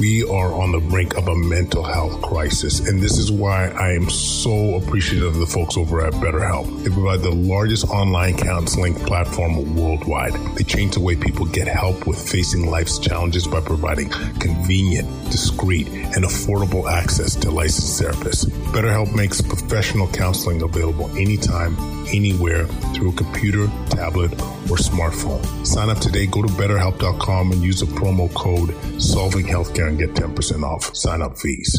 we are on the brink of a mental health crisis. And this is why I am so appreciative of the folks over at BetterHelp. They provide the largest online counseling platform worldwide. They change the way people get help with facing life's challenges by providing convenient, discreet, and affordable access to licensed therapists. BetterHelp makes professional counseling available anytime, anywhere through a computer, tablet, or smartphone. Sign up today. Go to betterhelp.com and use the promo code Solving Healthcare and get 10% off sign up fees.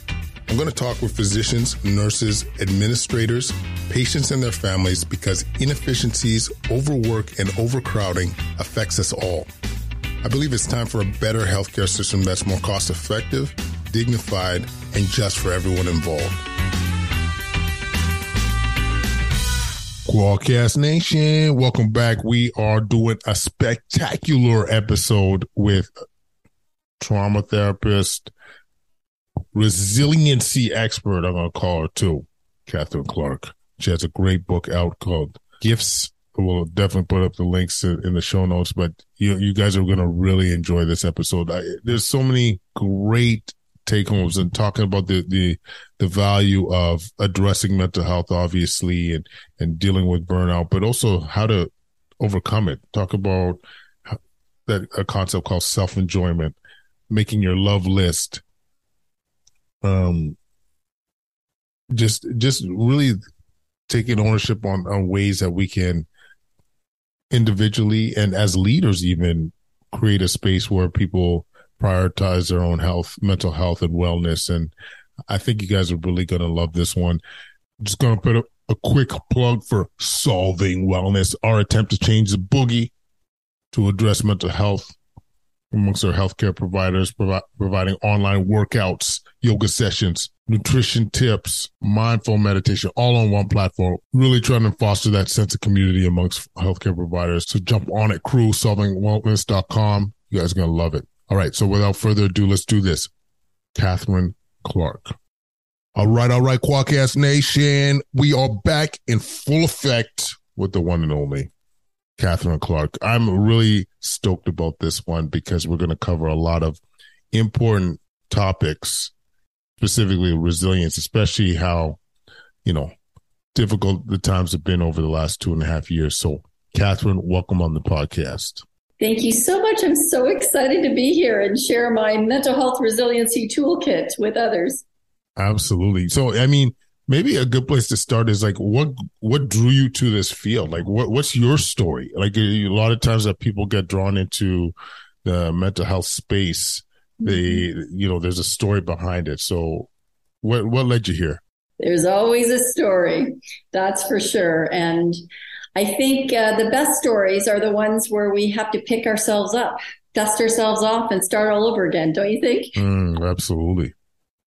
I'm going to talk with physicians, nurses, administrators, patients, and their families because inefficiencies, overwork, and overcrowding affects us all. I believe it's time for a better healthcare system that's more cost effective, dignified, and just for everyone involved. Quadcast Nation, welcome back. We are doing a spectacular episode with trauma therapist, resiliency expert, I'm going to call her too, Catherine Clark. She has a great book out called Gifts. We'll definitely put up the links in the show notes, but you you guys are going to really enjoy this episode. I, there's so many great take homes and talking about the, the, the value of addressing mental health, obviously, and, and dealing with burnout, but also how to overcome it. Talk about that a concept called self enjoyment, making your love list, um, just just really taking ownership on on ways that we can individually and as leaders even create a space where people prioritize their own health, mental health and wellness. And I think you guys are really going to love this one. just going to put a, a quick plug for solving wellness, our attempt to change the boogie to address mental health amongst our healthcare providers, provi- providing online workouts, yoga sessions, nutrition tips, mindful meditation, all on one platform. Really trying to foster that sense of community amongst healthcare providers. So jump on it, crew, solvingwellness.com. You guys are going to love it. All right. So without further ado, let's do this. Catherine Clark. All right. All right. Quadcast Nation. We are back in full effect with the one and only Catherine Clark. I'm really stoked about this one because we're going to cover a lot of important topics, specifically resilience, especially how, you know, difficult the times have been over the last two and a half years. So, Catherine, welcome on the podcast. Thank you so much. I'm so excited to be here and share my mental health resiliency toolkit with others. Absolutely. So, I mean, maybe a good place to start is like what what drew you to this field? Like what what's your story? Like a lot of times that people get drawn into the mental health space they mm-hmm. you know there's a story behind it. So what what led you here? There's always a story that's for sure. And i think uh, the best stories are the ones where we have to pick ourselves up dust ourselves off and start all over again don't you think? Mm, absolutely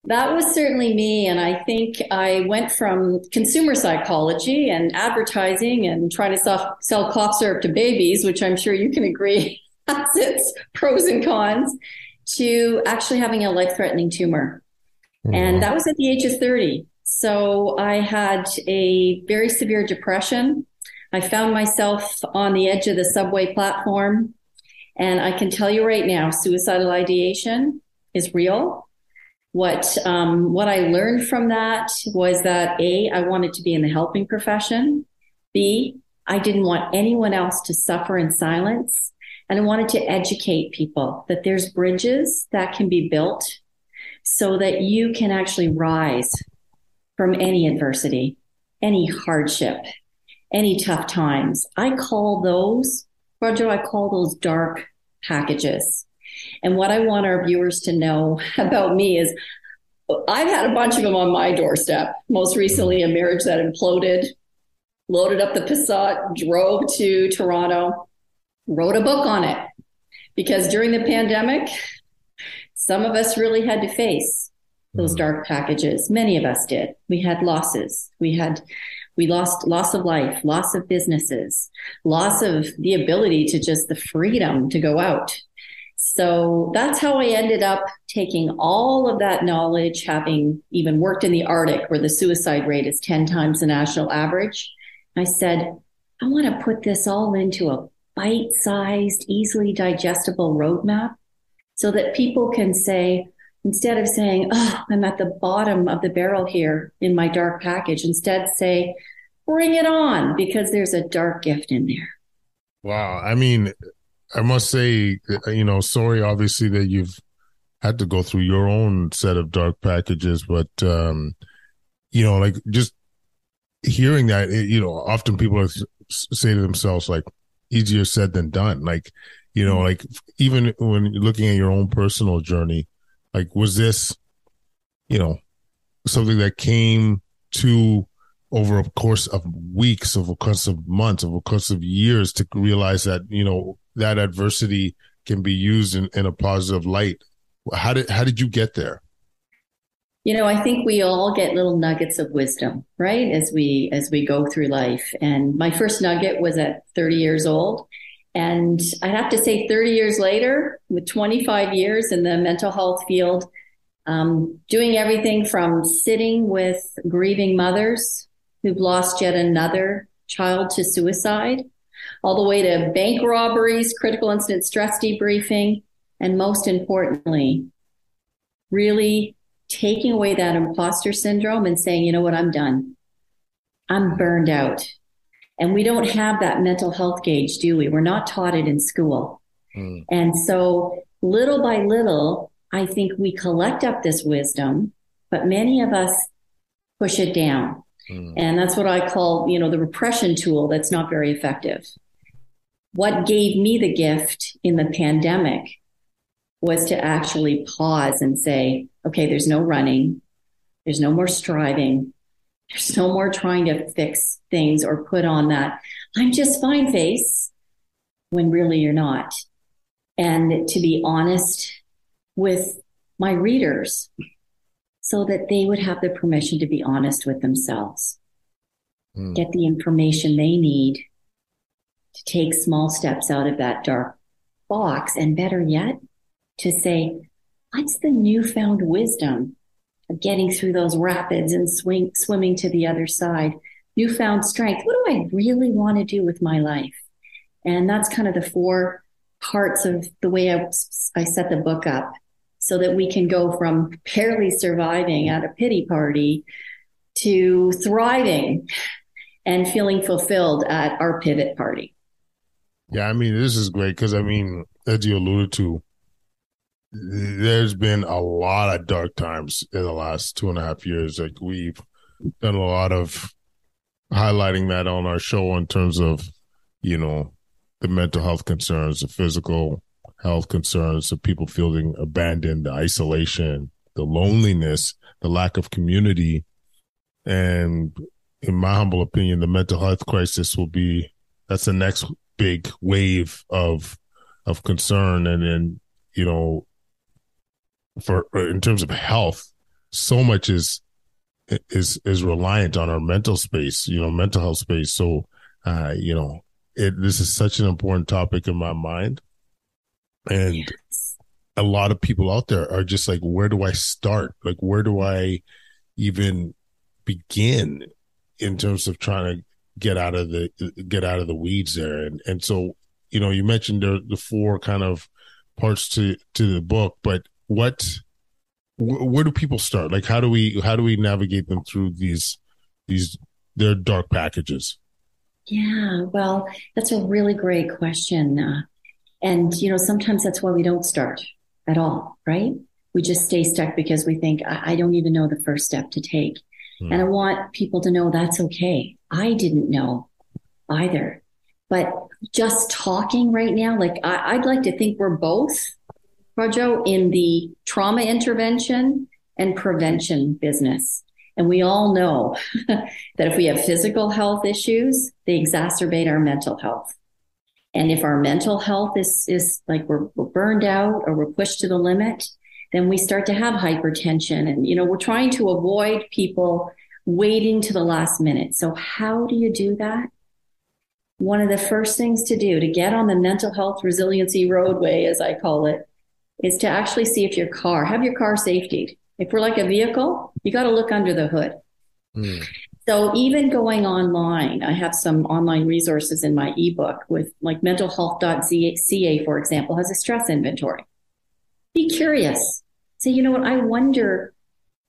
that was certainly me. And I think I went from consumer psychology and advertising and trying to sell, sell cough syrup to babies, which I'm sure you can agree has its pros and cons, to actually having a life threatening tumor. Mm-hmm. And that was at the age of 30. So I had a very severe depression. I found myself on the edge of the subway platform. And I can tell you right now, suicidal ideation is real. What um, what I learned from that was that a I wanted to be in the helping profession. B I didn't want anyone else to suffer in silence, and I wanted to educate people that there's bridges that can be built so that you can actually rise from any adversity. any hardship, any tough times, I call those, Roger, I call those dark packages. And what I want our viewers to know about me is I've had a bunch of them on my doorstep. Most recently, a marriage that imploded, loaded up the Passat, drove to Toronto, wrote a book on it. Because during the pandemic, some of us really had to face those mm-hmm. dark packages. Many of us did. We had losses. We had, we lost loss of life, loss of businesses, loss of the ability to just the freedom to go out. So that's how I ended up taking all of that knowledge, having even worked in the Arctic where the suicide rate is 10 times the national average. I said, I want to put this all into a bite sized, easily digestible roadmap so that people can say, instead of saying, Oh, I'm at the bottom of the barrel here in my dark package, instead say, Bring it on because there's a dark gift in there. Wow. I mean, I must say, you know, sorry, obviously, that you've had to go through your own set of dark packages, but, um, you know, like just hearing that, you know, often people say to themselves, like, easier said than done. Like, you know, like even when looking at your own personal journey, like was this, you know, something that came to over a course of weeks, over a course of months, over a course of years to realize that, you know, that adversity can be used in, in a positive light. How did how did you get there? You know, I think we all get little nuggets of wisdom, right? As we as we go through life. And my first nugget was at 30 years old and I'd have to say, 30 years later, with 25 years in the mental health field, um, doing everything from sitting with grieving mothers who've lost yet another child to suicide, all the way to bank robberies, critical incident stress debriefing, and most importantly, really taking away that imposter syndrome and saying, you know what, I'm done. I'm burned out. And we don't have that mental health gauge, do we? We're not taught it in school. Mm. And so little by little, I think we collect up this wisdom, but many of us push it down. Mm. And that's what I call, you know, the repression tool that's not very effective. What gave me the gift in the pandemic was to actually pause and say, okay, there's no running. There's no more striving. There's no more trying to fix things or put on that I'm just fine face when really you're not. And to be honest with my readers so that they would have the permission to be honest with themselves, mm. get the information they need to take small steps out of that dark box. And better yet, to say, what's the newfound wisdom of getting through those rapids and swing, swimming to the other side. Newfound strength. What do I really want to do with my life? And that's kind of the four parts of the way I, I set the book up so that we can go from barely surviving at a pity party to thriving and feeling fulfilled at our pivot party. Yeah, I mean, this is great because I mean, as you alluded to, there's been a lot of dark times in the last two and a half years. Like we've done a lot of highlighting that on our show in terms of, you know, the mental health concerns, the physical health concerns of people feeling abandoned, the isolation, the loneliness, the lack of community. And in my humble opinion, the mental health crisis will be that's the next big wave of of concern and then you know for in terms of health, so much is is is reliant on our mental space, you know, mental health space. So, uh, you know, it this is such an important topic in my mind, and yes. a lot of people out there are just like, where do I start? Like, where do I even begin in terms of trying to get out of the get out of the weeds there? And and so, you know, you mentioned the the four kind of parts to to the book, but what where do people start like how do we how do we navigate them through these these their dark packages yeah well that's a really great question uh, and you know sometimes that's why we don't start at all right we just stay stuck because we think I, I don't even know the first step to take Hmm. And I want people to know that's okay. I didn't know either. But just talking right now, like I, would like to think we're both, Kwadwo, in the trauma intervention and prevention business. And we all know that if we have physical health issues, they exacerbate our mental health. And if our mental health is, is like we're, we're burned out or we're pushed to the limit, then we start to have hypertension. And, you know, we're trying to avoid people waiting to the last minute. So how do you do that? One of the first things to do to get on the mental health resiliency roadway, as I call it, is to actually see if your car, have your car safety. If we're like a vehicle, you got to look under the hood. Mm. So even going online, I have some online resources in my ebook with like mentalhealth.ca, for example, has a stress inventory. Be curious. Say, you know what? I wonder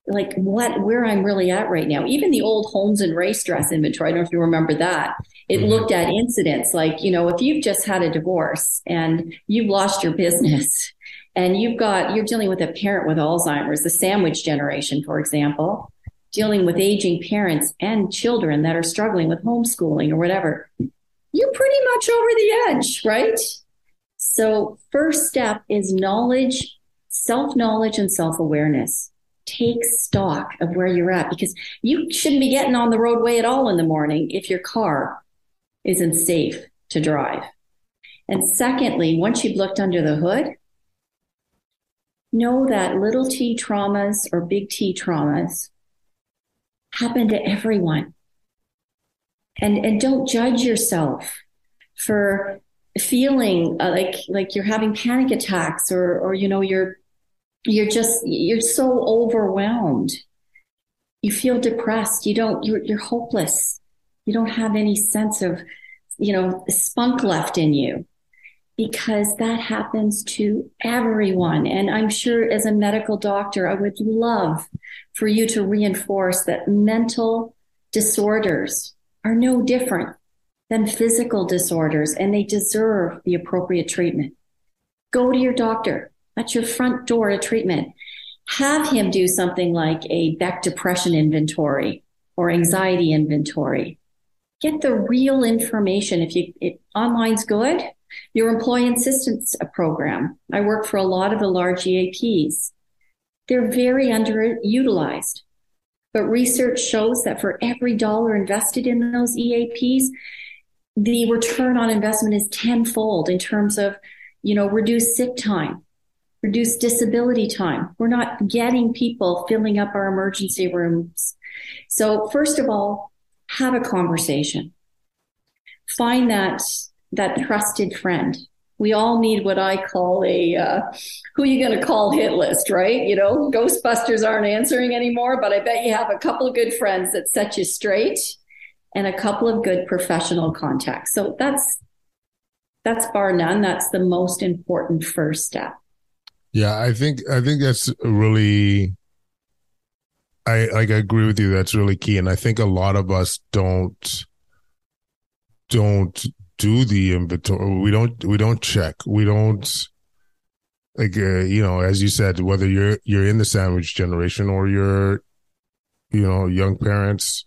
like what where I'm really at right now. Even the old Holmes and Rahe stress inventory, I don't know if you remember that. It mm-hmm. looked at incidents like, you know, if you've just had a divorce and you've lost your business and you've got you're dealing with a parent with Alzheimer's, the sandwich generation, for example, dealing with aging parents and children that are struggling with homeschooling or whatever, you're pretty much over the edge, right? So, first step is knowledge, self knowledge, and self awareness. Take stock of where you're at because you shouldn't be getting on the roadway at all in the morning if your car isn't safe to drive. And secondly, once you've looked under the hood, know that little t traumas or big T traumas happen to everyone. And, and don't judge yourself for feeling uh, like like you're having panic attacks or or you know you're you're just you're so overwhelmed. You feel depressed. You don't you're, you're hopeless. You don't have any sense of you know spunk left in you because that happens to everyone. And I'm sure as a medical doctor, I would love for you to reinforce that mental disorders are no different than physical disorders and they deserve the appropriate treatment. Go to your doctor. That's your front door to treatment. Have him do something like a Beck depression inventory or anxiety inventory. Get the real information. If you, online's good, your employee assistance program. I work for a lot of the large EAPs. They're very underutilized. But research shows that for every dollar invested in those EAPs, the return on investment is tenfold in terms of, you know, reduced sick time, reduced disability time. We're not getting people filling up our emergency rooms. So first of all, have a conversation. Find that that trusted friend. We all need what I call a uh, who you going to call hit list, right? You know, Ghostbusters aren't answering anymore, but I bet you have a couple of good friends that set you straight and a couple of good professional contacts. So that's that's bar none. That's the most important first step. Yeah, I think I think that's really I like I agree with you. That's really key, and I think a lot of us don't don't do the inventory. We don't we don't check. We don't like uh, you know, as you said, whether you're you're in the sandwich generation or you're you know young parents,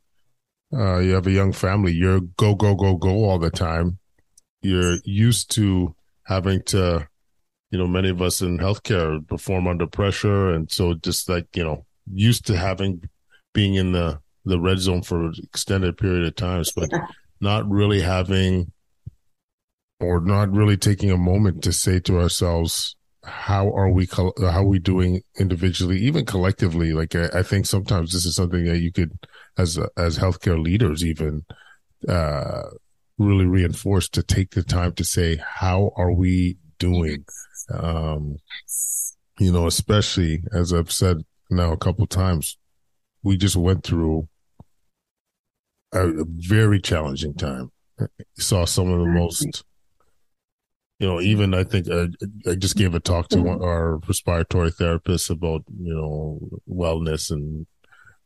uh, you have a young family. You're go go go go all the time. You're used to having to, you know, many of us in healthcare perform under pressure, and so just like you know, used to having being in the the red zone for extended period of times, but not really having or not really taking a moment to say to ourselves, how are we, how are we doing individually, even collectively? Like, I, I think sometimes this is something that you could, as, as healthcare leaders, even, uh, really reinforce to take the time to say, how are we doing? Um, you know, especially as I've said now a couple times, we just went through a, a very challenging time. Saw some of the most you know, even I think I, I just gave a talk to mm-hmm. our respiratory therapist about, you know, wellness and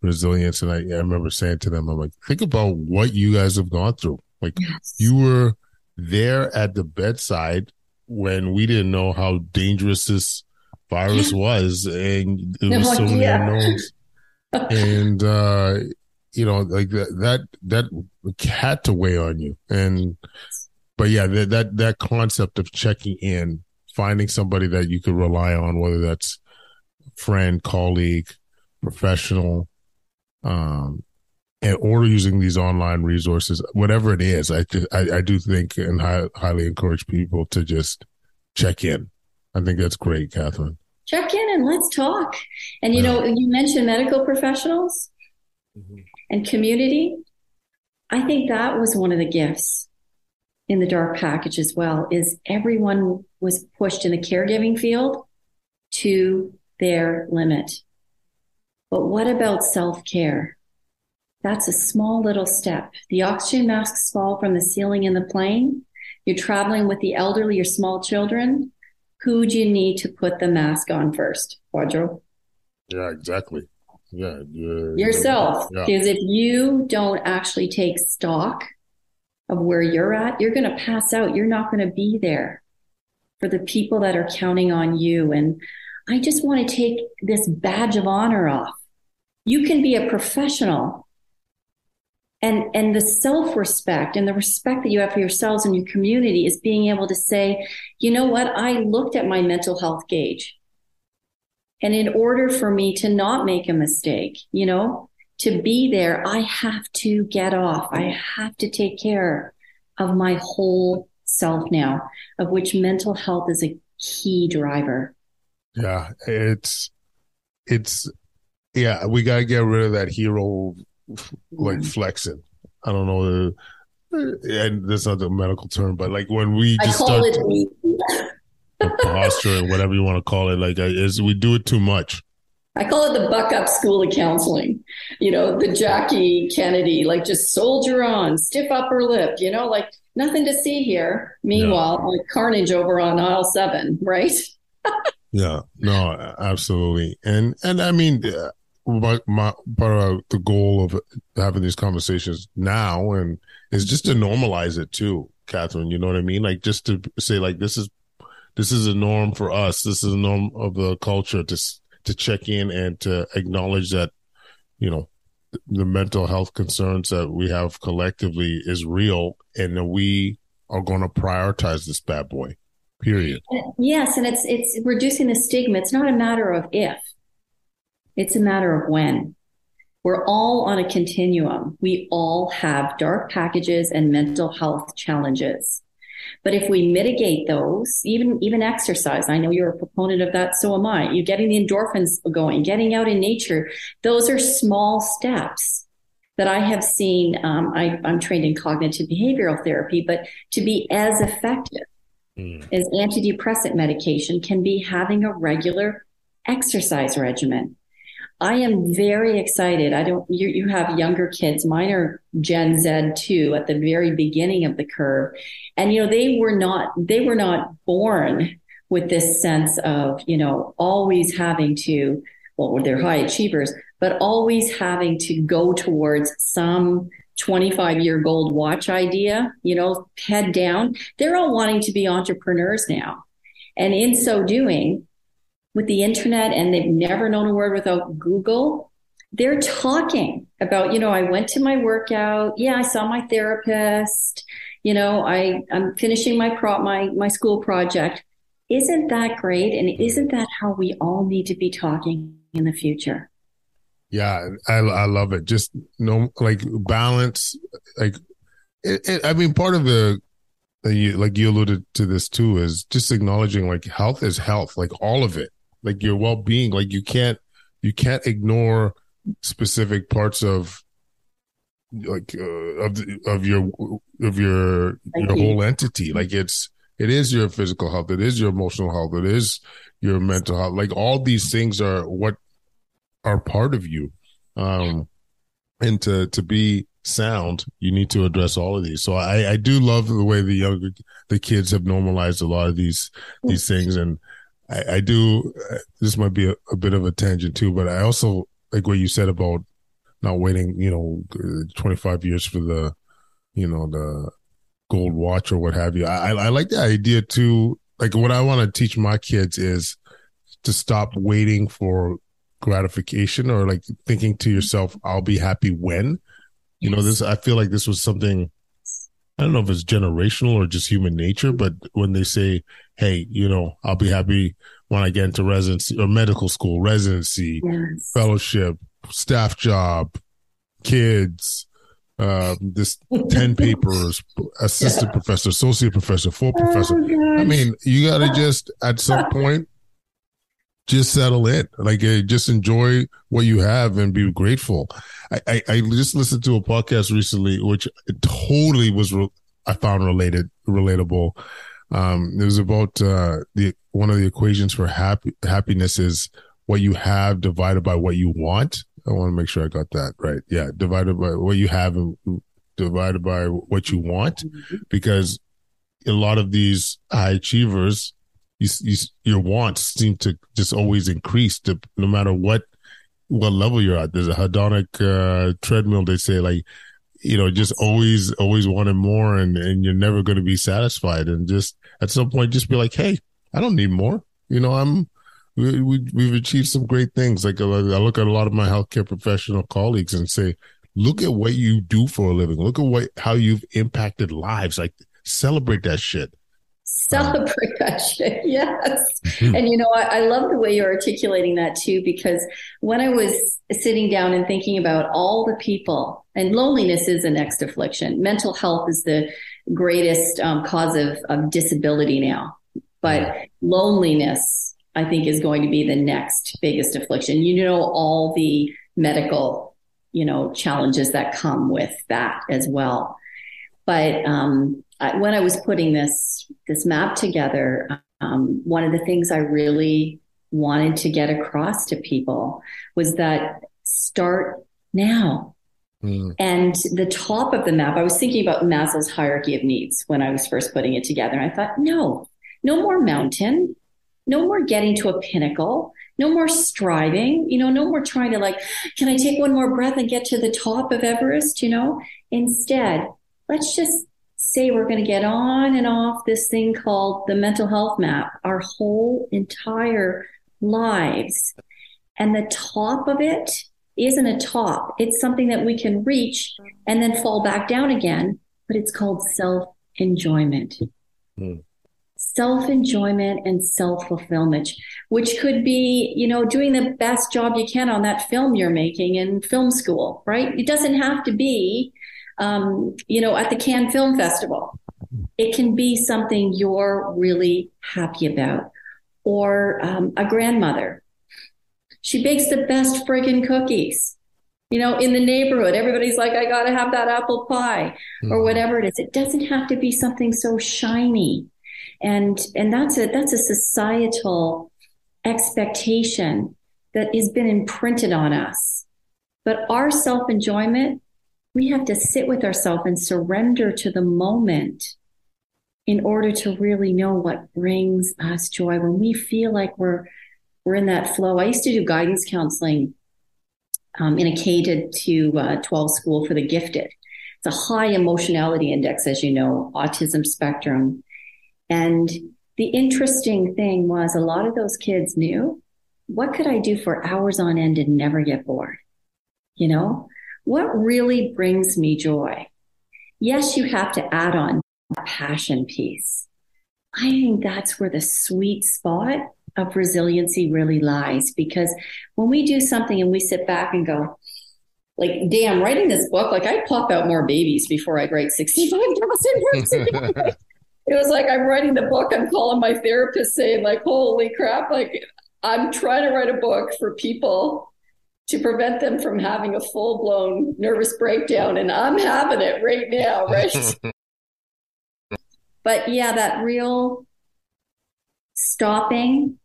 resilience. And I, I remember saying to them, I'm like, think about what you guys have gone through. Like yes. you were there at the bedside when we didn't know how dangerous this virus was and there was so many unknowns. and, uh, you know, like that, that, that had to weigh on you. And, but yeah, that, that, that concept of checking in, finding somebody that you could rely on, whether that's friend, colleague, professional, um, and or using these online resources, whatever it is, I, I, I do think and hi, highly encourage people to just check in. I think that's great, Catherine. Check in and let's talk. And you yeah. know, you mentioned medical professionals mm-hmm. and community. I think that was one of the gifts in the dark package as well is everyone was pushed in the caregiving field to their limit. But what about self-care? That's a small little step. The oxygen masks fall from the ceiling in the plane. You're traveling with the elderly or small children. Who do you need to put the mask on first, Kwadwo? Yeah, exactly. Yeah, yeah yourself. Yeah. Because if you don't actually take stock of where you're at, you're going to pass out. You're not going to be there for the people that are counting on you. And I just want to take this badge of honor off. You can be a professional and and the self-respect and the respect that you have for yourselves and your community is being able to say you know what i looked at my mental health gauge and in order for me to not make a mistake you know to be there i have to get off i have to take care of my whole self now of which mental health is a key driver yeah it's it's yeah we got to get rid of that hero like mm. flexing. I don't know, uh, and that's not the medical term, but like when we just start it the posture and whatever you want to call it, like is we do it too much. I call it the buck up school of counseling. You know, the Jackie Kennedy, like just soldier on, stiff upper lip, you know, like nothing to see here. Meanwhile, yeah. like carnage over on aisle seven, right? yeah, no, absolutely. And, and I mean, uh, my, my part of the goal of having these conversations now and is just to normalize it too, Catherine. You know what I mean? Like just to say like this is this is a norm for us. This is a norm of the culture to to check in and to acknowledge that you know the mental health concerns that we have collectively is real and that we are going to prioritize this bad boy period yes and it's it's reducing the stigma it's not a matter of if it's a matter of when. We're all on a continuum. We all have dark packages and mental health challenges. But if we mitigate those, even, even exercise, I know you're a proponent of that. So am I. You're getting the endorphins going, getting out in nature. Those are small steps that I have seen. Um, I, am trained in cognitive behavioral therapy, but to be as effective mm. as antidepressant medication can be having a regular exercise regimen. I am very excited. I don't, you, you have younger kids. Mine are Gen Z too at the very beginning of the curve. And, you know, they were not, they were not born with this sense of, you know, always having to, well, they're high achievers, but always having to go towards some 25 year gold watch idea, you know, head down. They're all wanting to be entrepreneurs now. And in so doing, with the internet and they've never known a word without Google, they're talking about, you know, I went to my workout. Yeah, I saw my therapist. You know, I, I'm finishing my pro, my, my school project. Isn't that great? And isn't that how we all need to be talking in the future? Yeah, I, I love it. Just no, like balance. Like, it, it, I mean, part of the like you alluded to this too, is just acknowledging like health is health, like all of it like your well-being like you can't you can't ignore specific parts of like uh, of of your of your your whole entity. Like it's it is your physical health it is your emotional health it is your mental health. Like all these things are what are part of you. Um and to to be sound you need to address all of these. So i i do love the way the younger the kids have normalized a lot of these these things. And I, I do. Uh, this might be a, a, bit of a tangent too, but I also like what you said about not waiting. You know, twenty five years for the, you know, the gold watch or what have you. I, I like the idea too. Like what I want to teach my kids is to stop waiting for gratification or like thinking to yourself, "I'll be happy when." You know, this I feel like this was something I don't know if it's generational or just human nature, but when they say, Hey, you know, I'll be happy when I get into residency or medical school, residency, yes. fellowship, staff job, kids, uh, this 10 papers, assistant yeah. professor, associate professor, full professor. Oh, I mean, you got to just at some point just settle in, like uh, just enjoy what you have and be grateful. I, I, I just listened to a podcast recently, which totally was, re- I found related, relatable. Um, it was about, uh, the, one of the equations for happy, happiness is what you have divided by what you want. I want to make sure I got that right. Yeah. Divided by what you have and divided by what you want, mm-hmm. because a lot of these high achievers, you, you, your wants seem to just always increase to, no matter what, what level you're at. There's a hedonic, uh, treadmill. They say like, you know, just always, always wanting more and, and you're never going to be satisfied. And just at some point, just be like, Hey, I don't need more. You know, I'm, we, we, we've achieved some great things. Like I look at a lot of my healthcare professional colleagues and say, look at what you do for a living. Look at what, how you've impacted lives. Like celebrate that shit. Celebrate that. Yes. Mm-hmm. And you know, I, I love the way you're articulating that too, because when I was sitting down and thinking about all the people and loneliness is the next affliction. Mental health is the greatest um, cause of, of disability now, but loneliness, I think is going to be the next biggest affliction. You know, all the medical, you know, challenges that come with that as well. But um, I, when I was putting this this map together, um, one of the things I really wanted to get across to people was that start now. Mm. And the top of the map, I was thinking about Maslow's hierarchy of needs when I was first putting it together. And I thought, no, no more mountain, no more getting to a pinnacle, no more striving, you know, no more trying to like, can I take one more breath and get to the top of Everest, you know? Instead, let's just say we're going to get on and off this thing called the mental health map our whole entire lives. And the top of it isn't a top. It's something that we can reach and then fall back down again, but it's called self enjoyment. Mm self enjoyment and self fulfillment, which could be, you know, doing the best job you can on that film you're making in film school, right? It doesn't have to be, um, you know, at the Cannes Film Festival. It can be something you're really happy about, or um, a grandmother. She bakes the best friggin' cookies. You know, in the neighborhood, everybody's like, I gotta have that apple pie or mm-hmm. whatever it is. It doesn't have to be something so shiny and and that's a that's a societal expectation that has been imprinted on us but our self-enjoyment we have to sit with ourselves and surrender to the moment in order to really know what brings us joy. When we feel like we're we're in that flow i used to do guidance counseling um, in a k to, to uh, 12 school for the gifted. It's a high emotionality index as you know autism spectrum. And the interesting thing was a lot of those kids knew what could I do for hours on end and never get bored? You know, what really brings me joy? Yes, you have to add on a passion piece. I think that's where the sweet spot of resiliency really lies because when we do something and we sit back and go, like, damn, writing this book, like I pop out more babies before I'd write 65,000 words. it was like I'm writing the book. I'm calling my therapist saying, like, holy crap, like I'm trying to write a book for people to prevent them from having a full blown nervous breakdown. And I'm having it right now, right? but yeah, that real stopping,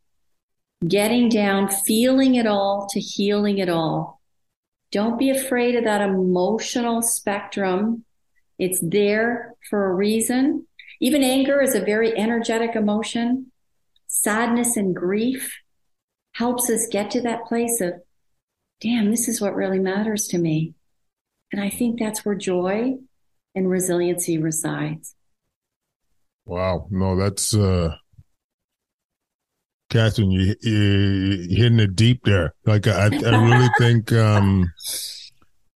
getting down, feeling it all to healing it all. Don't be afraid of that emotional spectrum. It's there for a reason. Even anger is a very energetic emotion. Sadness and grief helps us get to that place of, damn, this is what really matters to me. And I think that's where joy and resiliency resides. Wow. No, that's, uh, Catherine, you, you hitting it deep there. Like I, I really think, um,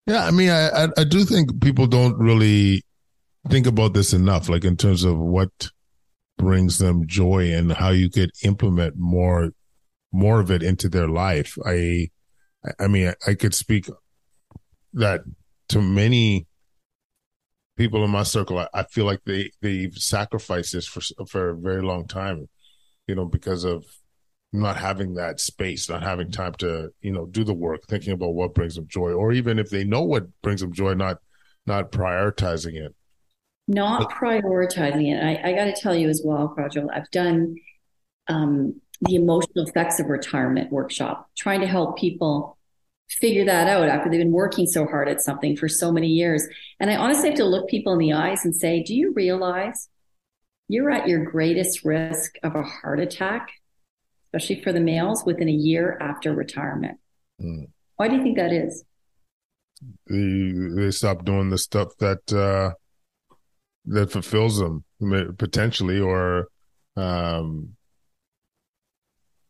Yeah, I mean, I, I, I do think people don't really think about this enough, like in terms of what brings them joy and how you could implement more more of it into their life. I I mean, I, I could speak that to many people in my circle. I, I feel like they they've sacrificed this for for a very long time, you know, because of not having that space, not having time to, you know, do the work, thinking about what brings them joy, or even if they know what brings them joy, not not prioritizing it. Not prioritizing it. I, I got to tell you as well, Kwadwo, I've done um, the emotional effects of retirement workshop, trying to help people figure that out after they've been working so hard at something for so many years. And I honestly have to look people in the eyes and say, do you realize you're at your greatest risk of a heart attack especially for the males, within a year after retirement. Mm. Why do you think that is? They, they stop doing the stuff that uh, that fulfills them potentially, or um,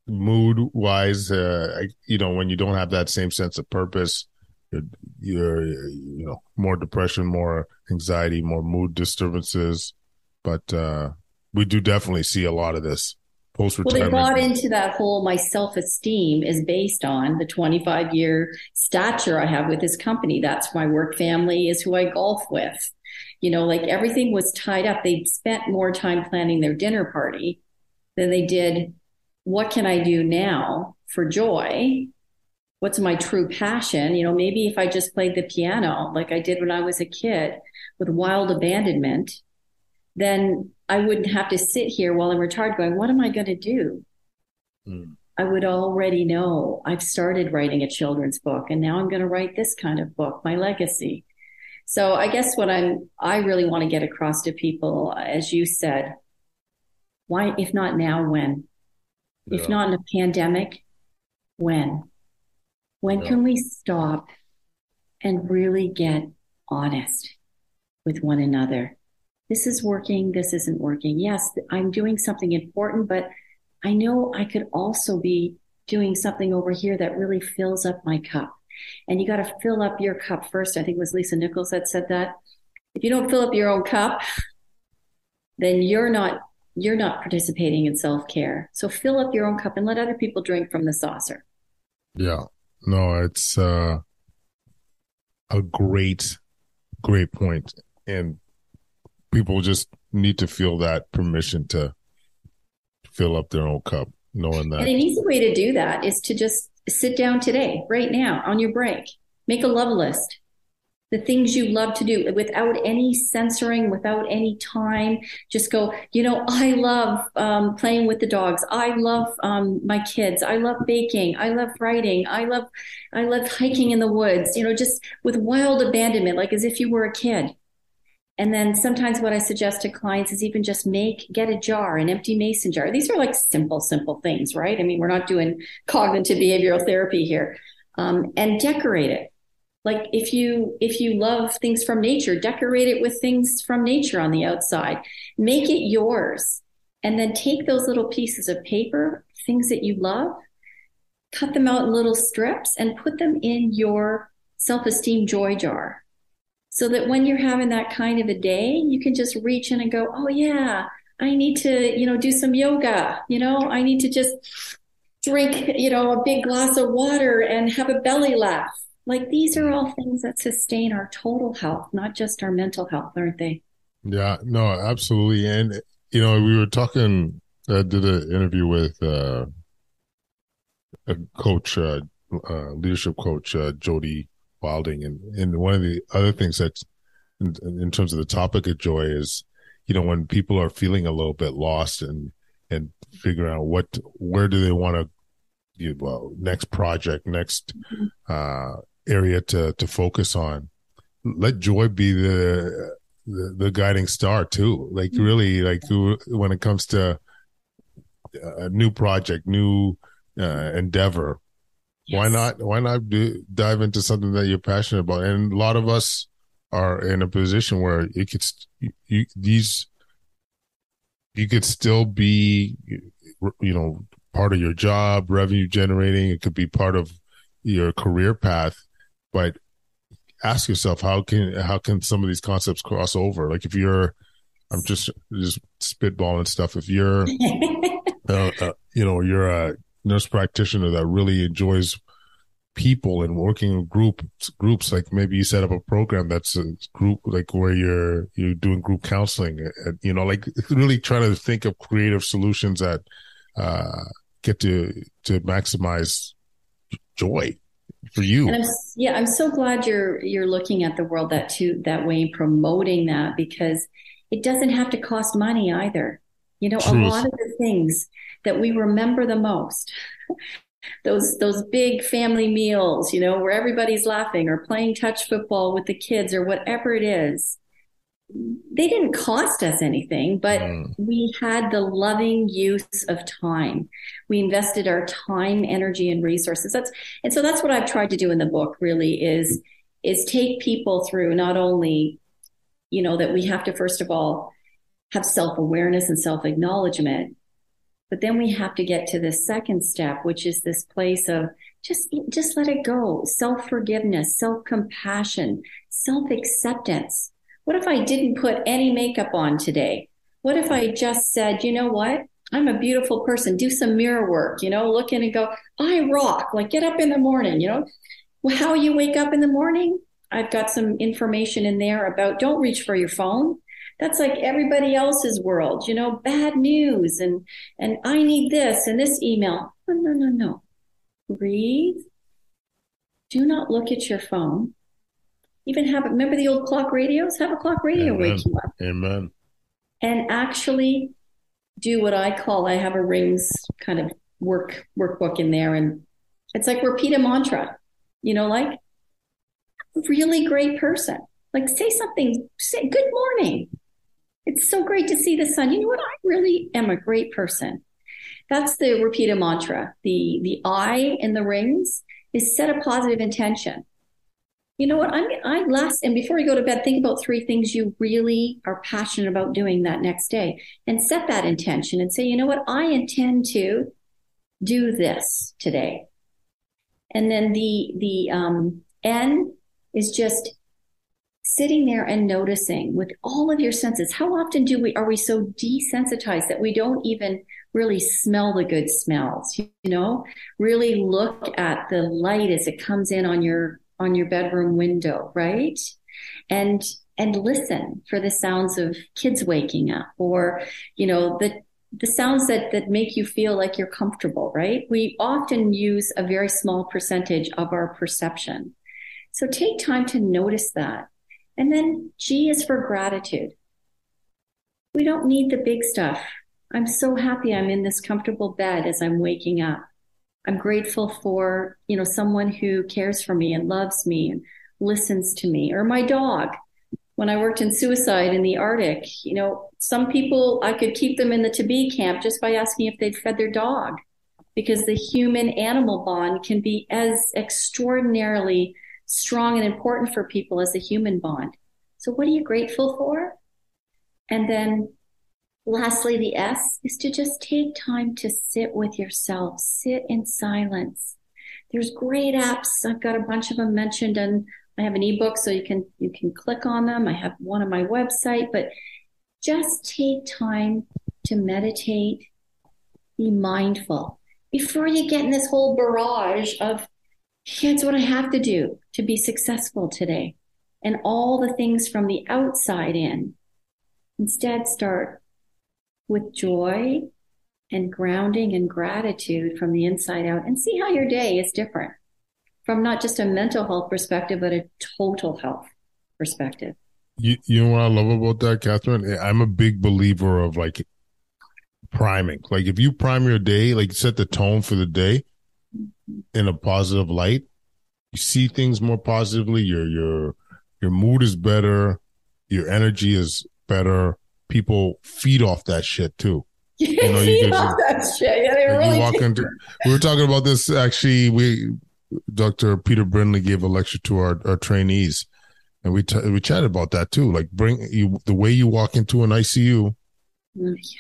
mood wise. Uh, you know, when you don't have that same sense of purpose, you're, you're you know more depression, more anxiety, more mood disturbances. But uh, we do definitely see a lot of this post retirement. Well, they bought into that whole my self esteem is based on the 25 year stature I have with this company. That's my work family is who I golf with. You know, like everything was tied up. They spent more time planning their dinner party than they did what can I do now for joy? What's my true passion? You know, maybe if I just played the piano like I did when I was a kid with wild abandonment, then I wouldn't have to sit here while I'm retired going, what am I going to do? Mm. I would already know I've started writing a children's book and now I'm going to write this kind of book, my legacy. So I guess what I'm, I really want to get across to people, as you said, why, if not now, when? Yeah. If not in a pandemic, when? When yeah. can we stop and really get honest with one another? this is working, this isn't working. Yes, I'm doing something important, but I know I could also be doing something over here that really fills up my cup. And you got to fill up your cup first. I think it was Lisa Nichols that said that. If you don't fill up your own cup, then you're not you're not participating in self-care. So fill up your own cup and let other people drink from the saucer. Yeah. No, it's uh a great great point. And people just need to feel that permission to fill up their own cup, knowing that. And an easy way to do that is to just sit down today, right now, on your break, make a love list. The things you love to do without any censoring, without any time. Just go, you know, I love um, playing with the dogs. I love um, my kids. I love baking. I love writing. I love, I love hiking in the woods, you know, just with wild abandonment, like as if you were a kid and then sometimes what I suggest to clients is even just make, get a jar, an empty mason jar. These are like simple, simple things, right? I mean, we're not doing cognitive behavioral therapy here. Um, and decorate it. Like if you, if you love things from nature, decorate it with things from nature on the outside. Make it yours. And then take those little pieces of paper, things that you love, cut them out in little strips and put them in your self-esteem joy jar so that when you're having that kind of a day, you can just reach in and go, oh, yeah, I need to, you know, do some yoga. You know, I need to just drink, you know, a big glass of water and have a belly laugh. Like these are all things that sustain our total health, not just our mental health, aren't they? Yeah, no, absolutely. And, you know, we were talking, I did an interview with uh, a coach, uh, uh, leadership coach, uh, Jody Wilding. And, and one of the other things that's in, in terms of the topic of joy is, you know, when people are feeling a little bit lost and, and figuring out what, where do they want to, well, next project, next, uh, area to, to focus on. Let joy be the, the, the guiding star too. Like mm-hmm. really, like when it comes to a new project, new, uh, endeavor, Yes. Why not? Why not do, dive into something that you're passionate about? And a lot of us are in a position where it could you, these you could still be you know part of your job, revenue generating. It could be part of your career path, but ask yourself how can how can some of these concepts cross over? Like if you're, I'm just just spitballing stuff. If you're, uh, uh, you know, you're a nurse practitioner that really enjoys people and working with group groups like maybe you set up a program that's a group like where you're you're doing group counseling you know like really trying to think of creative solutions that uh get to to maximize joy for you. And I'm, yeah, I'm so glad you're you're looking at the world that too that way, promoting that because it doesn't have to cost money either. You know, Truth. a lot of the things that we remember the most, those those big family meals, you know, where everybody's laughing or playing touch football with the kids or whatever it is, they didn't cost us anything, but mm. we had the loving use of time. We invested our time, energy, and resources. That's and so that's what I've tried to do in the book. Really is is take people through not only, you know, that we have to first of all have self awareness and self acknowledgement, but then we have to get to the second step, which is this place of just just let it go, self forgiveness, self compassion, self acceptance what if I didn't put any makeup on today? What if I just said, you know what? I'm a beautiful person. Do some mirror work, you know, look in and go, I rock. Like get up in the morning, you know, how you wake up in the morning. I've got some information in there about don't reach for your phone. That's like everybody else's world, you know, bad news and, and I need this and this email. No, no, no, no. Breathe. Do not look at your phone. Even have remember the old clock radios? Have a clock radio Amen. wake you up. Amen. And actually do what I call I have a rings kind of work workbook in there and it's like repeat a mantra. You know, like really great person. Like say something, say good morning. It's so great to see the sun. You know what? I really am a great person. That's the repeat a mantra. The the I in the rings is set a positive intention you know what? I'm I last and before you go to bed, think about three things you really are passionate about doing that next day and set that intention and say, you know what, I intend to do this today. And then the the um N is just sitting there and noticing with all of your senses. How often do we are we so desensitized that we don't even really smell the good smells, you know? Really look at the light as it comes in on your on your bedroom window, right? And and listen for the sounds of kids waking up or you know the the sounds that that make you feel like you're comfortable, right? We often use a very small percentage of our perception. So take time to notice that. And then G is for gratitude. We don't need the big stuff. I'm so happy I'm in this comfortable bed as I'm waking up. I'm grateful for, you know, someone who cares for me and loves me and listens to me or my dog. When I worked in suicide in the Arctic, you know, some people I could keep them in the to be camp just by asking if they'd fed their dog because the human animal bond can be as extraordinarily strong and important for people as the human bond. So what are you grateful for? And then Lastly, the S is to just take time to sit with yourself, sit in silence. There's great apps. I've got a bunch of them mentioned and I have an ebook so you can, you can click on them. I have one on my website, but just take time to meditate, be mindful before you get in this whole barrage of here's what I have to do to be successful today and all the things from the outside in. Instead, start with joy and grounding and gratitude from the inside out and see how your day is different from not just a mental health perspective, but a total health perspective. You, you know what I love about that, Catherine? I'm a big believer of like priming. Like if you prime your day, like set the tone for the day mm-hmm. in a positive light, you see things more positively. Your, your, your mood is better. Your energy is better people feed off that shit too. You know, you feed off that shit. Yeah, they really walk into, We were talking about this actually. We Dr. Peter Brindley gave a lecture to our, our trainees, and we t- we chatted about that too. Like bring you the way you walk into an ICU, mm, yeah.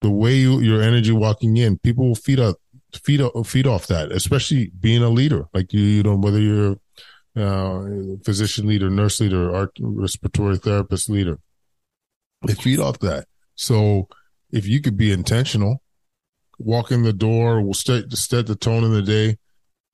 the way you your energy walking in, people will feed up feed feed off that, especially being a leader. Like you, you know, whether you're uh, physician leader, nurse leader, art, respiratory therapist leader. They feed off that. So if you could be intentional, walk in the door, We'll set, set the tone of the day.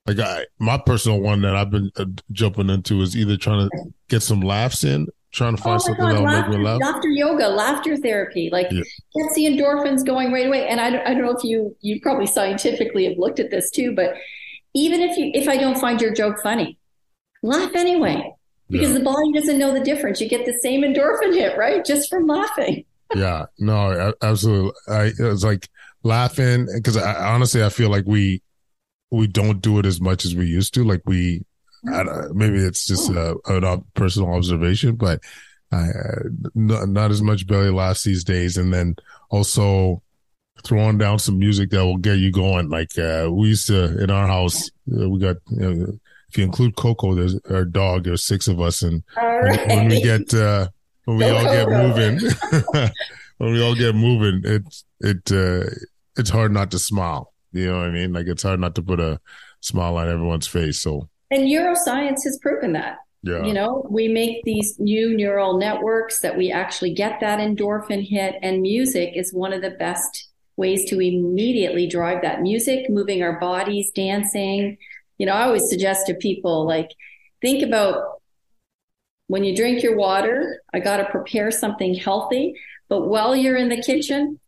Like I, my personal one that I've been uh, jumping into is either trying to get some laughs in, trying to find oh something that'll make me laugh. Laughter yoga, laughter therapy, like yeah. gets the endorphins going right away. And I don't, I don't know if you, you probably scientifically have looked at this too, but even if you, if I don't find your joke funny, laugh anyway because yeah. the body doesn't know the difference. You get the same endorphin hit, right? Just from laughing. yeah, no, absolutely. I was like laughing because I honestly I feel like we we don't do it as much as we used to. Like we, maybe it's just oh. a, personal observation, but uh, not, not as much belly laughs these days. And then also throwing down some music that will get you going. Like uh, we used to in our house, uh, we got you know, if you include Coco, there's our dog. There's six of us, and right. when, we get uh, when we all get moving, when we all get moving, it it uh, it's hard not to smile. You know what I mean? Like it's hard not to put a smile on everyone's face. So and neuroscience has proven that. Yeah. You know, we make these new neural networks that we actually get that endorphin hit, and music is one of the best ways to immediately drive that music, moving our bodies, dancing, you know, I always suggest to people like, think about when you drink your water, I got to prepare something healthy. But while you're in the kitchen,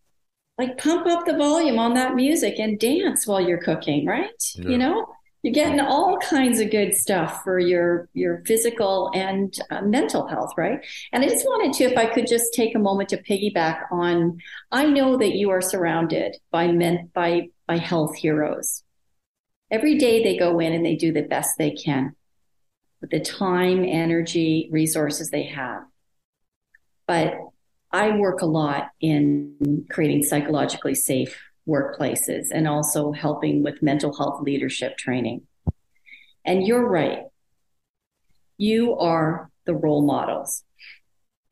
like pump up the volume on that music and dance while you're cooking, right? Yeah. You know, you're getting all kinds of good stuff for your your physical and uh, mental health, right? And I just wanted to, if I could, just take a moment to piggyback on. I know that you are surrounded by men by by health heroes, every day they go in and they do the best they can with the time, energy, resources they have. But I work a lot in creating psychologically safe workplaces and also helping with mental health leadership training. And you're right. You are the role models.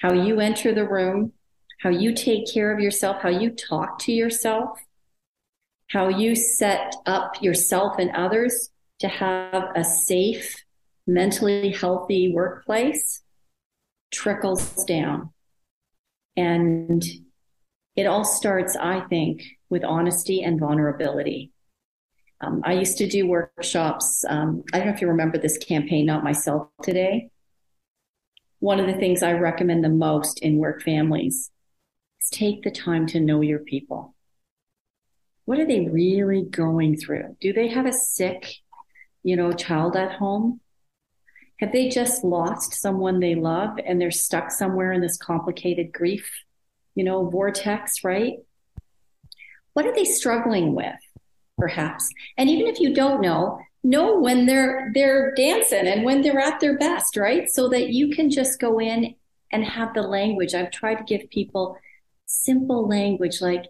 How you enter the room, how you take care of yourself, how you talk to yourself, how you set up yourself and others to have a safe, mentally healthy workplace trickles down. And it all starts, I think, with honesty and vulnerability. Um, I used to do workshops. Um, I don't know if you remember this campaign, Not Myself Today. One of the things I recommend the most in work families is take the time to know your people what are they really going through? Do they have a sick, you know, child at home? Have they just lost someone they love and they're stuck somewhere in this complicated grief, you know, vortex, right? What are they struggling with, perhaps? And even if you don't know, know when they're they're dancing and when they're at their best, right? So that you can just go in and have the language. I've tried to give people simple language like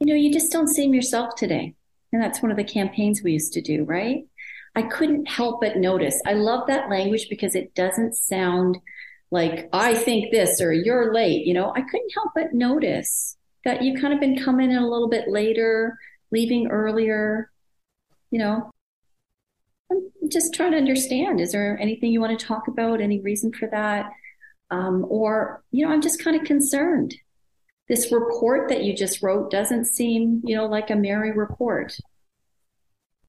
you know, you just don't seem yourself today. And that's one of the campaigns we used to do, right? I couldn't help but notice. I love that language because it doesn't sound like I think this or you're late. You know, I couldn't help but notice that you kind of been coming in a little bit later, leaving earlier. You know, I'm just trying to understand. Is there anything you want to talk about? Any reason for that? Um, or, you know, I'm just kind of concerned this report that you just wrote doesn't seem, you know, like a merry report.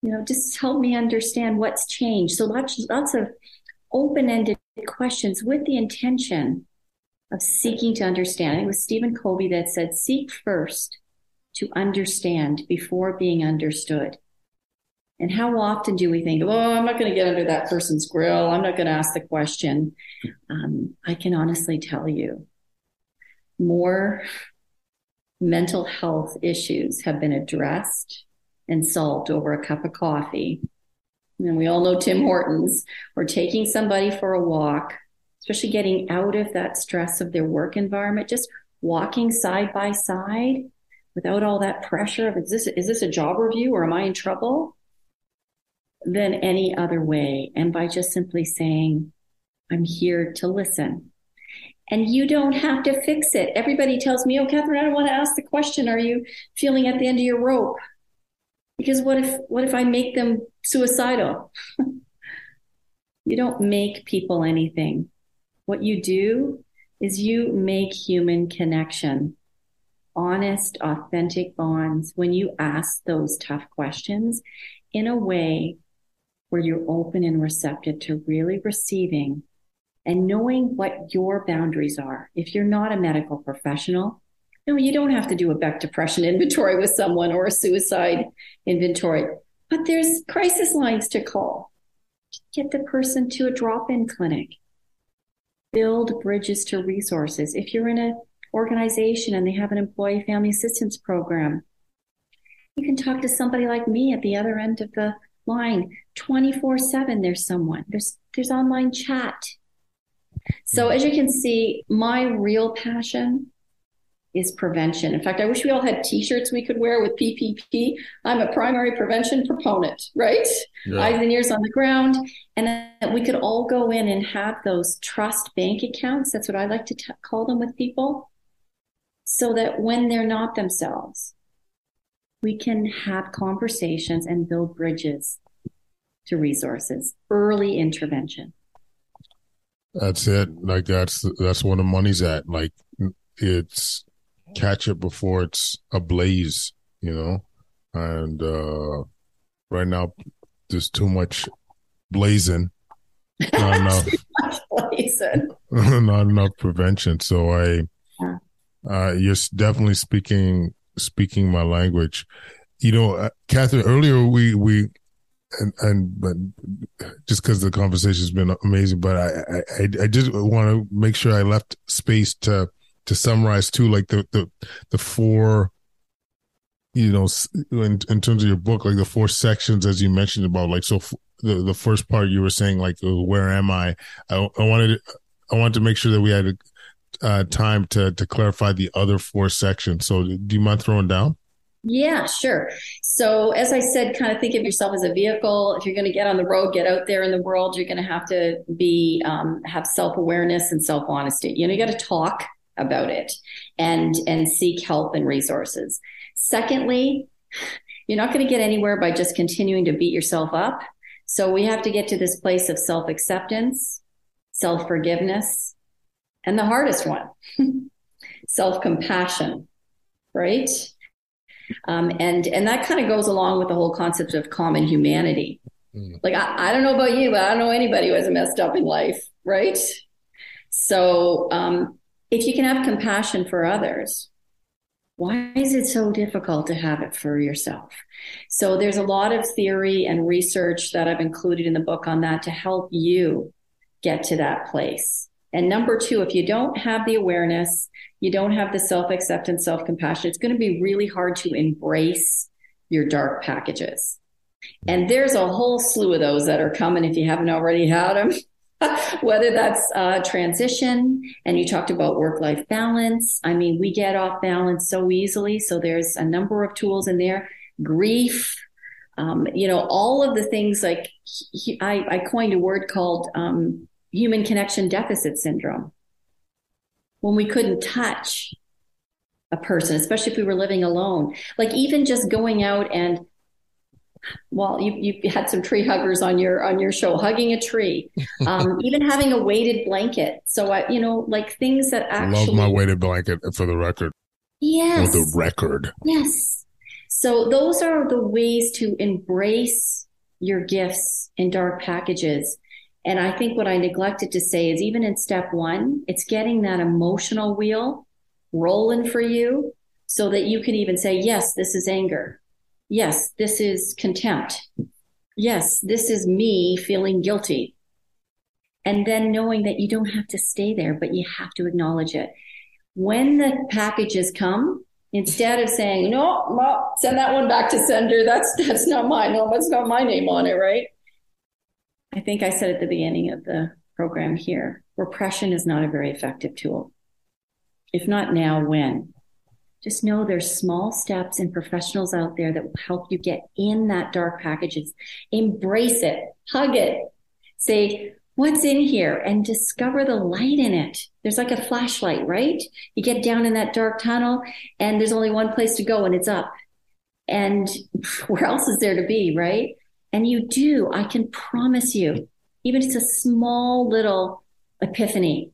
You know, just help me understand what's changed. So lots, lots of open-ended questions with the intention of seeking to understand. It was Stephen Covey that said, seek first to understand before being understood. And how often do we think, oh, I'm not going to get under that person's grill. I'm not going to ask the question. Um, I can honestly tell you more mental health issues have been addressed and solved over a cup of coffee. And we all know Tim Hortons, or taking somebody for a walk, especially getting out of that stress of their work environment, just walking side by side without all that pressure of is this is this a job review or am I in trouble? Than any other way. And by just simply saying, I'm here to listen and you don't have to fix it. Everybody tells me, Oh, Catherine, I don't want to ask the question. Are you feeling at the end of your rope? Because what if, what if I make them suicidal? You don't make people anything. What you do is you make human connection, honest, authentic bonds when you ask those tough questions in a way where you're open and receptive to really receiving and knowing what your boundaries are. If you're not a medical professional, no, you don't have to do a Beck depression inventory with someone or a suicide inventory, but there's crisis lines to call. Get the person to a drop in clinic. Build bridges to resources. If you're in an organization and they have an employee family assistance program, you can talk to somebody like me at the other end of the line 24 7 there's someone there's there's online chat so mm-hmm. as you can see my real passion is prevention. In fact i wish we all had t-shirts we could wear with ppp i'm a primary prevention proponent right? Yeah. eyes and ears on the ground. And that we could all go in and have those trust bank accounts. That's what i like to t- call them with people. So that when they're not themselves we can have conversations and build bridges to resources, early intervention. That's it. Like that's that's where the money's at. Like it's catch it before it's ablaze, you know. And uh right now there's too much blazing. Not enough blazing. not enough prevention. So I uh you're definitely speaking speaking my language. You know, uh, Catherine, earlier we, we, and, and, but just because the conversation has been amazing, but I, I, I just want to make sure I left space to, to summarize too, like the, the, the four, you know, in, in terms of your book, like the four sections, as you mentioned about like, so f- the, the first part you were saying, like, uh, where am I? I, I wanted, I wanted to make sure that we had uh, time to to clarify the other four sections. So, do you mind throwing down? Yeah, sure. So, as I said, kind of think of yourself as a vehicle. If you're going to get on the road, get out there in the world, you're going to have to be um, have self awareness and self honesty. You know, you got to talk about it and and seek help and resources. Secondly, you're not going to get anywhere by just continuing to beat yourself up. So we have to get to this place of self acceptance, self forgiveness, and the hardest one, self compassion, right? Um, and and that kind of goes along with the whole concept of common humanity. Mm. Like I, I, don't know about you, but I don't know anybody who hasn't messed up in life, right? So um, if you can have compassion for others, why is it so difficult to have it for yourself? So there's a lot of theory and research that I've included in the book on that to help you get to that place. And number two, if you don't have the awareness, you don't have the self acceptance, self compassion, it's going to be really hard to embrace your dark packages. And there's a whole slew of those that are coming if you haven't already had them. Whether that's uh, transition, and you talked about work life balance. I mean, we get off balance so easily. So there's a number of tools in there. Grief, um, you know, all of the things like he, I, I, coined a word called um, human connection deficit syndrome. When we couldn't touch a person, especially if we were living alone, like even just going out and well, you you had some tree huggers on your on your show, hugging a tree, um, even having a weighted blanket. So I, you know, like things that actually love my weighted blanket for the record. Yes, for the record. Yes. So those are the ways to embrace your gifts in dark packages and I think what I neglected to say is even in step one, it's getting that emotional wheel rolling for you so that you can even say, yes, this is anger. Yes, this is contempt. Yes, this is me feeling guilty. And then knowing that you don't have to stay there, but you have to acknowledge it. When the packages come, instead of saying, no, well, send that one back to sender. That's, that's not mine. No, that's not my name on it, right? I think I said at the beginning of the program here, repression is not a very effective tool. If not now, when? Just know there's small steps and professionals out there that will help you get in that dark packages. Embrace it, hug it, say, what's in here and discover the light in it. There's like a flashlight, right? You get down in that dark tunnel and there's only one place to go and it's up. And where else is there to be, right? And you do, I can promise you, even if it's a small little epiphany,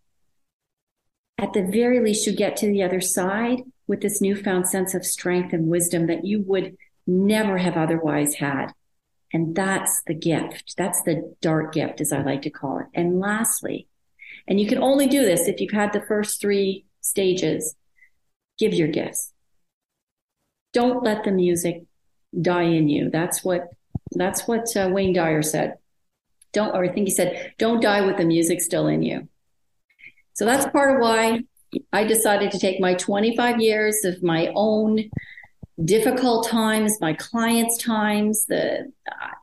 at the very least, you get to the other side with this newfound sense of strength and wisdom that you would never have otherwise had. And that's the gift. That's the dark gift, as I like to call it. And lastly, and you can only do this if you've had the first three stages, give your gifts. Don't let the music die in you. That's what, that's what uh, Wayne Dyer said. Don't, or I think he said, don't die with the music still in you. So that's part of why I decided to take my 25 years of my own difficult times, my clients' times, the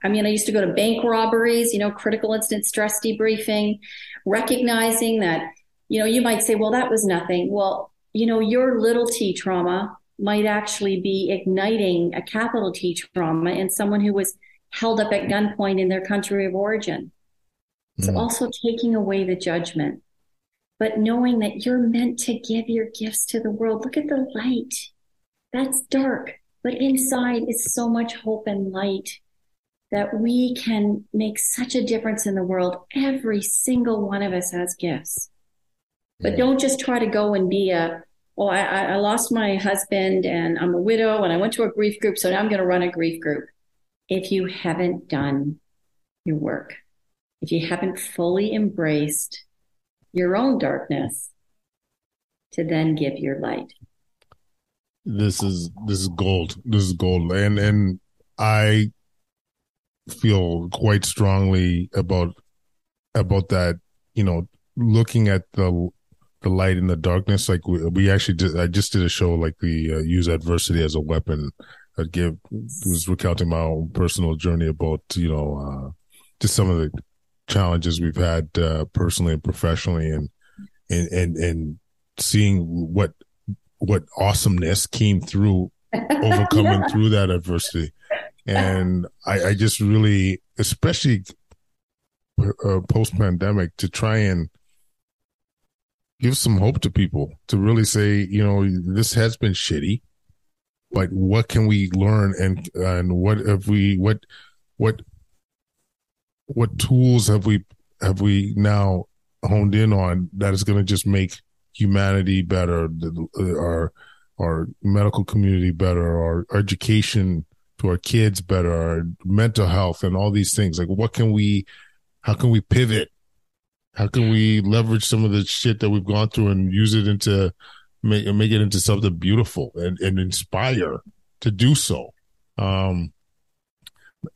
I mean, I used to go to bank robberies, you know, critical incident stress debriefing, recognizing that, you know, you might say, well, that was nothing. Well, you know, your little t trauma might actually be igniting a capital T trauma in someone who was held up at gunpoint in their country of origin. Mm. So also taking away the judgment but knowing that you're meant to give your gifts to the world. Look at the light. That's dark, but inside is so much hope and light that we can make such a difference in the world. Every single one of us has gifts. But don't just try to go and be a, oh, I, I lost my husband and I'm a widow and I went to a grief group, so now I'm going to run a grief group. If you haven't done your work, if you haven't fully embraced your own darkness to then give your light. This is this is gold. This is gold. And and I feel quite strongly about about that, you know, looking at the the light in the darkness like we, we actually did I just did a show like we uh, use adversity as a weapon. I give was recounting my own personal journey about, you know, uh just some of the challenges we've had uh, personally and professionally, and and and and seeing what what awesomeness came through overcoming yeah. through that adversity, and I, I just really, especially uh, post pandemic, to try and give some hope to people to really say, you know, this has been shitty, but what can we learn and and what have we what what what tools have we have we now honed in on that is going to just make humanity better, uh, our our medical community better, our education to our kids better, our mental health, and all these things. Like, what can we? How can we pivot? How can we leverage some of the shit that we've gone through and use it into make make it into something beautiful and, and inspire to do so? Um,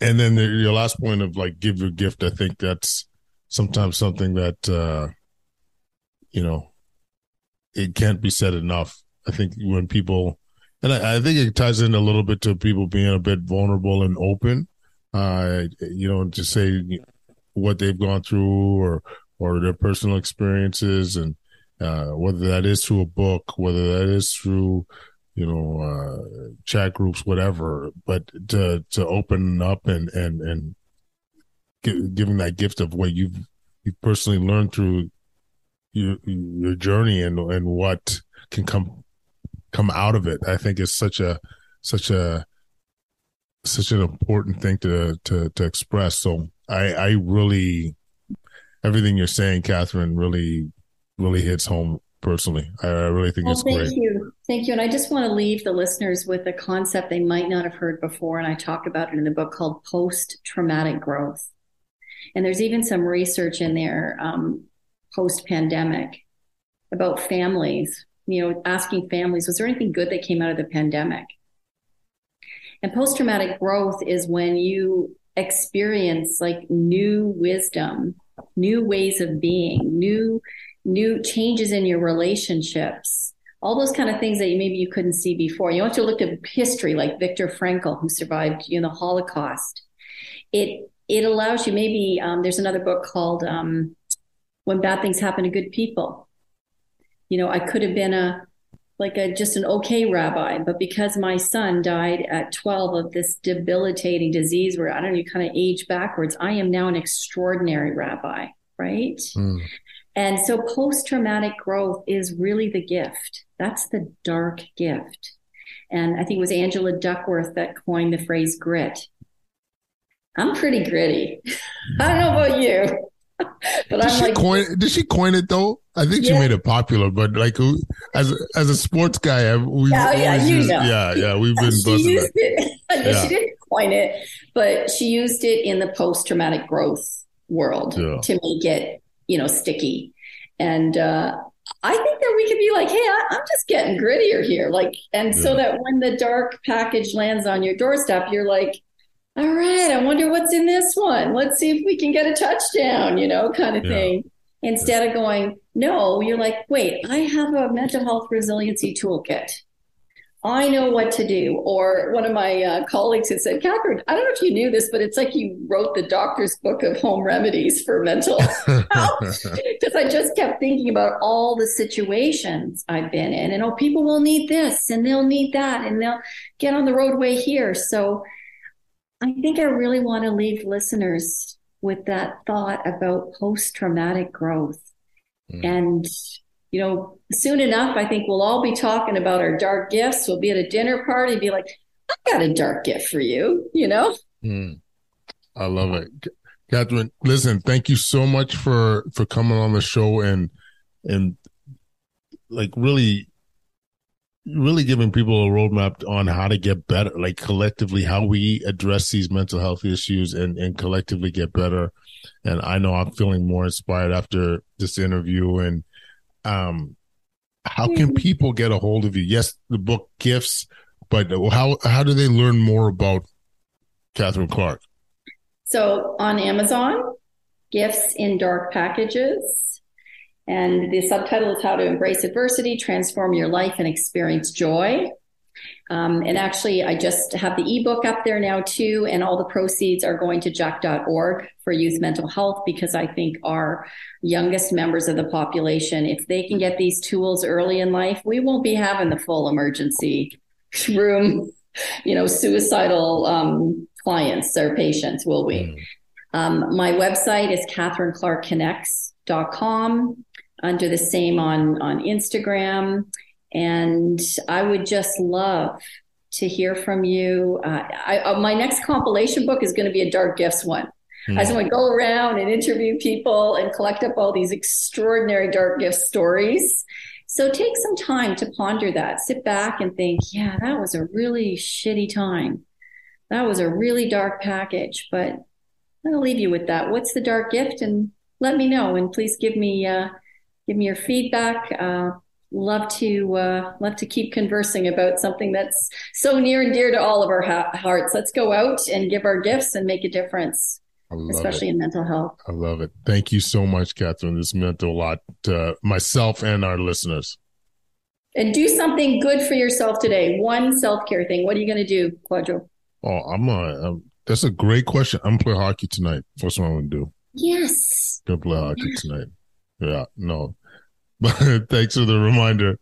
and then the, your last point of like give your gift, I think that's sometimes something that uh, you know it can't be said enough. I think when people, and I, I, think it ties in a little bit to people being a bit vulnerable and open. Uh, you know, to say what they've gone through or or their personal experiences, and uh, whether that is through a book, whether that is through you know, uh, chat groups, whatever, but to, to open up and, and, and giving that gift of what you've, you personally learned through your, your journey and, and what can come, come out of it. I think is such a, such a, such an important thing to, to, to express. So I, I really, everything you're saying, Catherine, really, really hits home personally. I, I really think well, it's thank great. you. Thank you. And I just want to leave the listeners with a concept they might not have heard before. And I talk about it in the book called post traumatic growth. And there's even some research in there um, post pandemic about families, you know, asking families, was there anything good that came out of the pandemic? And post traumatic growth is when you experience like new wisdom, new ways of being, new new changes in your relationships, all those kind of things that you, maybe you couldn't see before. You want to look at history, like Viktor Frankl, who survived you know the Holocaust. It it allows you maybe um, there's another book called um, When Bad Things Happen to Good People. You know, I could have been a like a just an okay rabbi, but because my son died at 12 of this debilitating disease where I don't know, you kind of age backwards, I am now an extraordinary rabbi, right? Mm. And so post traumatic growth is really the gift. That's the dark gift. And I think it was Angela Duckworth that coined the phrase grit. I'm pretty gritty. I don't know about you. but did I'm she like, coin? Did she coin it though? I think she made it popular, but like as a, as a sports guy, we oh, Yeah, yeah, you used, know. yeah, yeah, we've been she used it. Yeah. She didn't coin it, but she used it in the post-traumatic growth world Yeah. to make it, you know, sticky. And uh, I think that we could be like, hey, I, I'm just getting grittier here, like, and so that when the dark package lands on your doorstep, you're like, all right, I wonder what's in this one. Let's see if we can get a touchdown, you know, kind of Yeah. thing. Instead of going, no, you're like, wait, I have a mental health resiliency toolkit. I know what to do. Or one of my uh, colleagues had said, Catherine, I don't know if you knew this, but it's like you wrote the doctor's book of home remedies for mental health. Because I just kept thinking about all the situations I've been in. And oh, people will need this and they'll need that and they'll get on the roadway here. So I think I really want to leave listeners with that thought about post traumatic growth. Mm. And, you know, soon enough, I think we'll all be talking about our dark gifts. We'll be at a dinner party and be like, I got a dark gift for you, you know? Mm. I love it, Catherine. Listen, thank you so much for for coming on the show and and like really really giving people a roadmap on how to get better, like collectively how we address these mental health issues and and collectively get better. And I know I'm feeling more inspired after this interview. And um, how can Mhm. people get a hold of you? Yes, the book gifts, but how how do they learn more about Catherine Clark? So on Amazon, Gifts in Dark Packages. And the subtitle is How to Embrace Adversity, Transform Your Life, and Experience Joy. Um, and actually, I just have the ebook up there now too, and all the proceeds are going to jack.org for youth mental health because I think our youngest members of the population, if they can get these tools early in life, we won't be having the full emergency room, you know, suicidal um, clients or patients, will we? Mm. Um, my website is katherineclarkconnects.com under the same on, on Instagram. And I would just love to hear from you. Uh, I, uh, my next compilation book is going to be a dark gifts one. I just want to go around and interview people and collect up all these extraordinary dark gift stories. So take some time to ponder that. Sit back and think, yeah, that was a really shitty time. That was a really dark package, but I'm going to leave you with that. What's the dark gift? And let me know. And please give me, uh, give me your feedback. Uh, love to, uh, love to keep conversing about something that's so near and dear to all of our ha- hearts. Let's go out and give our gifts and make a difference, especially it. in mental health. I love it. Thank you so much, Catherine. This meant a lot to myself and our listeners. And do something good for yourself today. One self care thing. What are you going to do, Kwadwo? Oh, I'm a. I'm, that's a great question. I'm play hockey tonight. First one I'm gonna do. Yes. Gonna play hockey tonight. Yeah, no. But thanks for the reminder.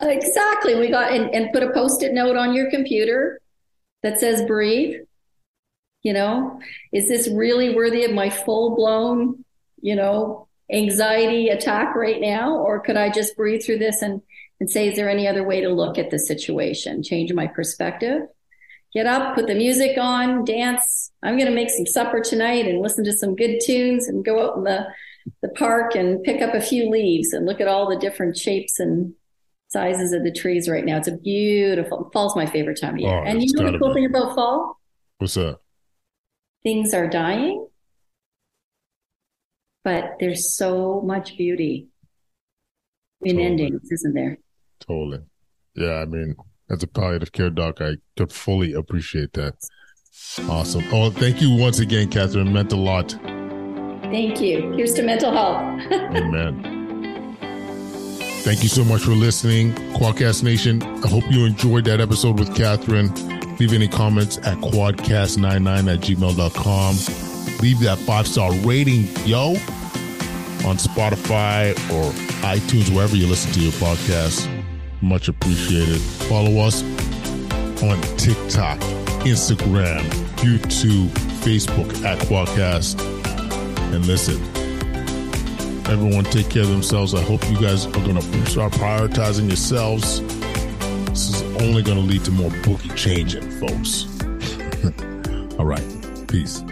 Exactly. We got and, and put a post-it note on your computer that says breathe. You know, is this really worthy of my full-blown, you know, anxiety attack right now? Or could I just breathe through this and, and say, is there any other way to look at the situation? Change my perspective. Get up, put the music on, dance. I'm going to make some supper tonight and listen to some good tunes and go out in the, the park and pick up a few leaves and look at all the different shapes and sizes of the trees right now. It's a beautiful fall's my favorite time of year. Oh, and you know the cool be. thing about fall? What's that? Things are dying, but there's so much beauty in Totally. endings, isn't there? Totally. Yeah, I mean, as a palliative care doc, I could fully appreciate that. Awesome. Oh, thank you once again, Catherine. It meant a lot. Thank you. Here's to mental health. Amen. Thank you so much for listening, Quadcast Nation. I hope you enjoyed that episode with Catherine. Leave any comments at quadcast99 at gmail.com. Leave that five star rating, yo, on Spotify or iTunes, wherever you listen to your podcast. Much appreciated. Follow us on TikTok, Instagram, YouTube, Facebook at Quadcast. And listen, everyone take care of themselves. I hope you guys are going to start prioritizing yourselves. This is only going to lead to more bookie changing, folks. All right. Peace.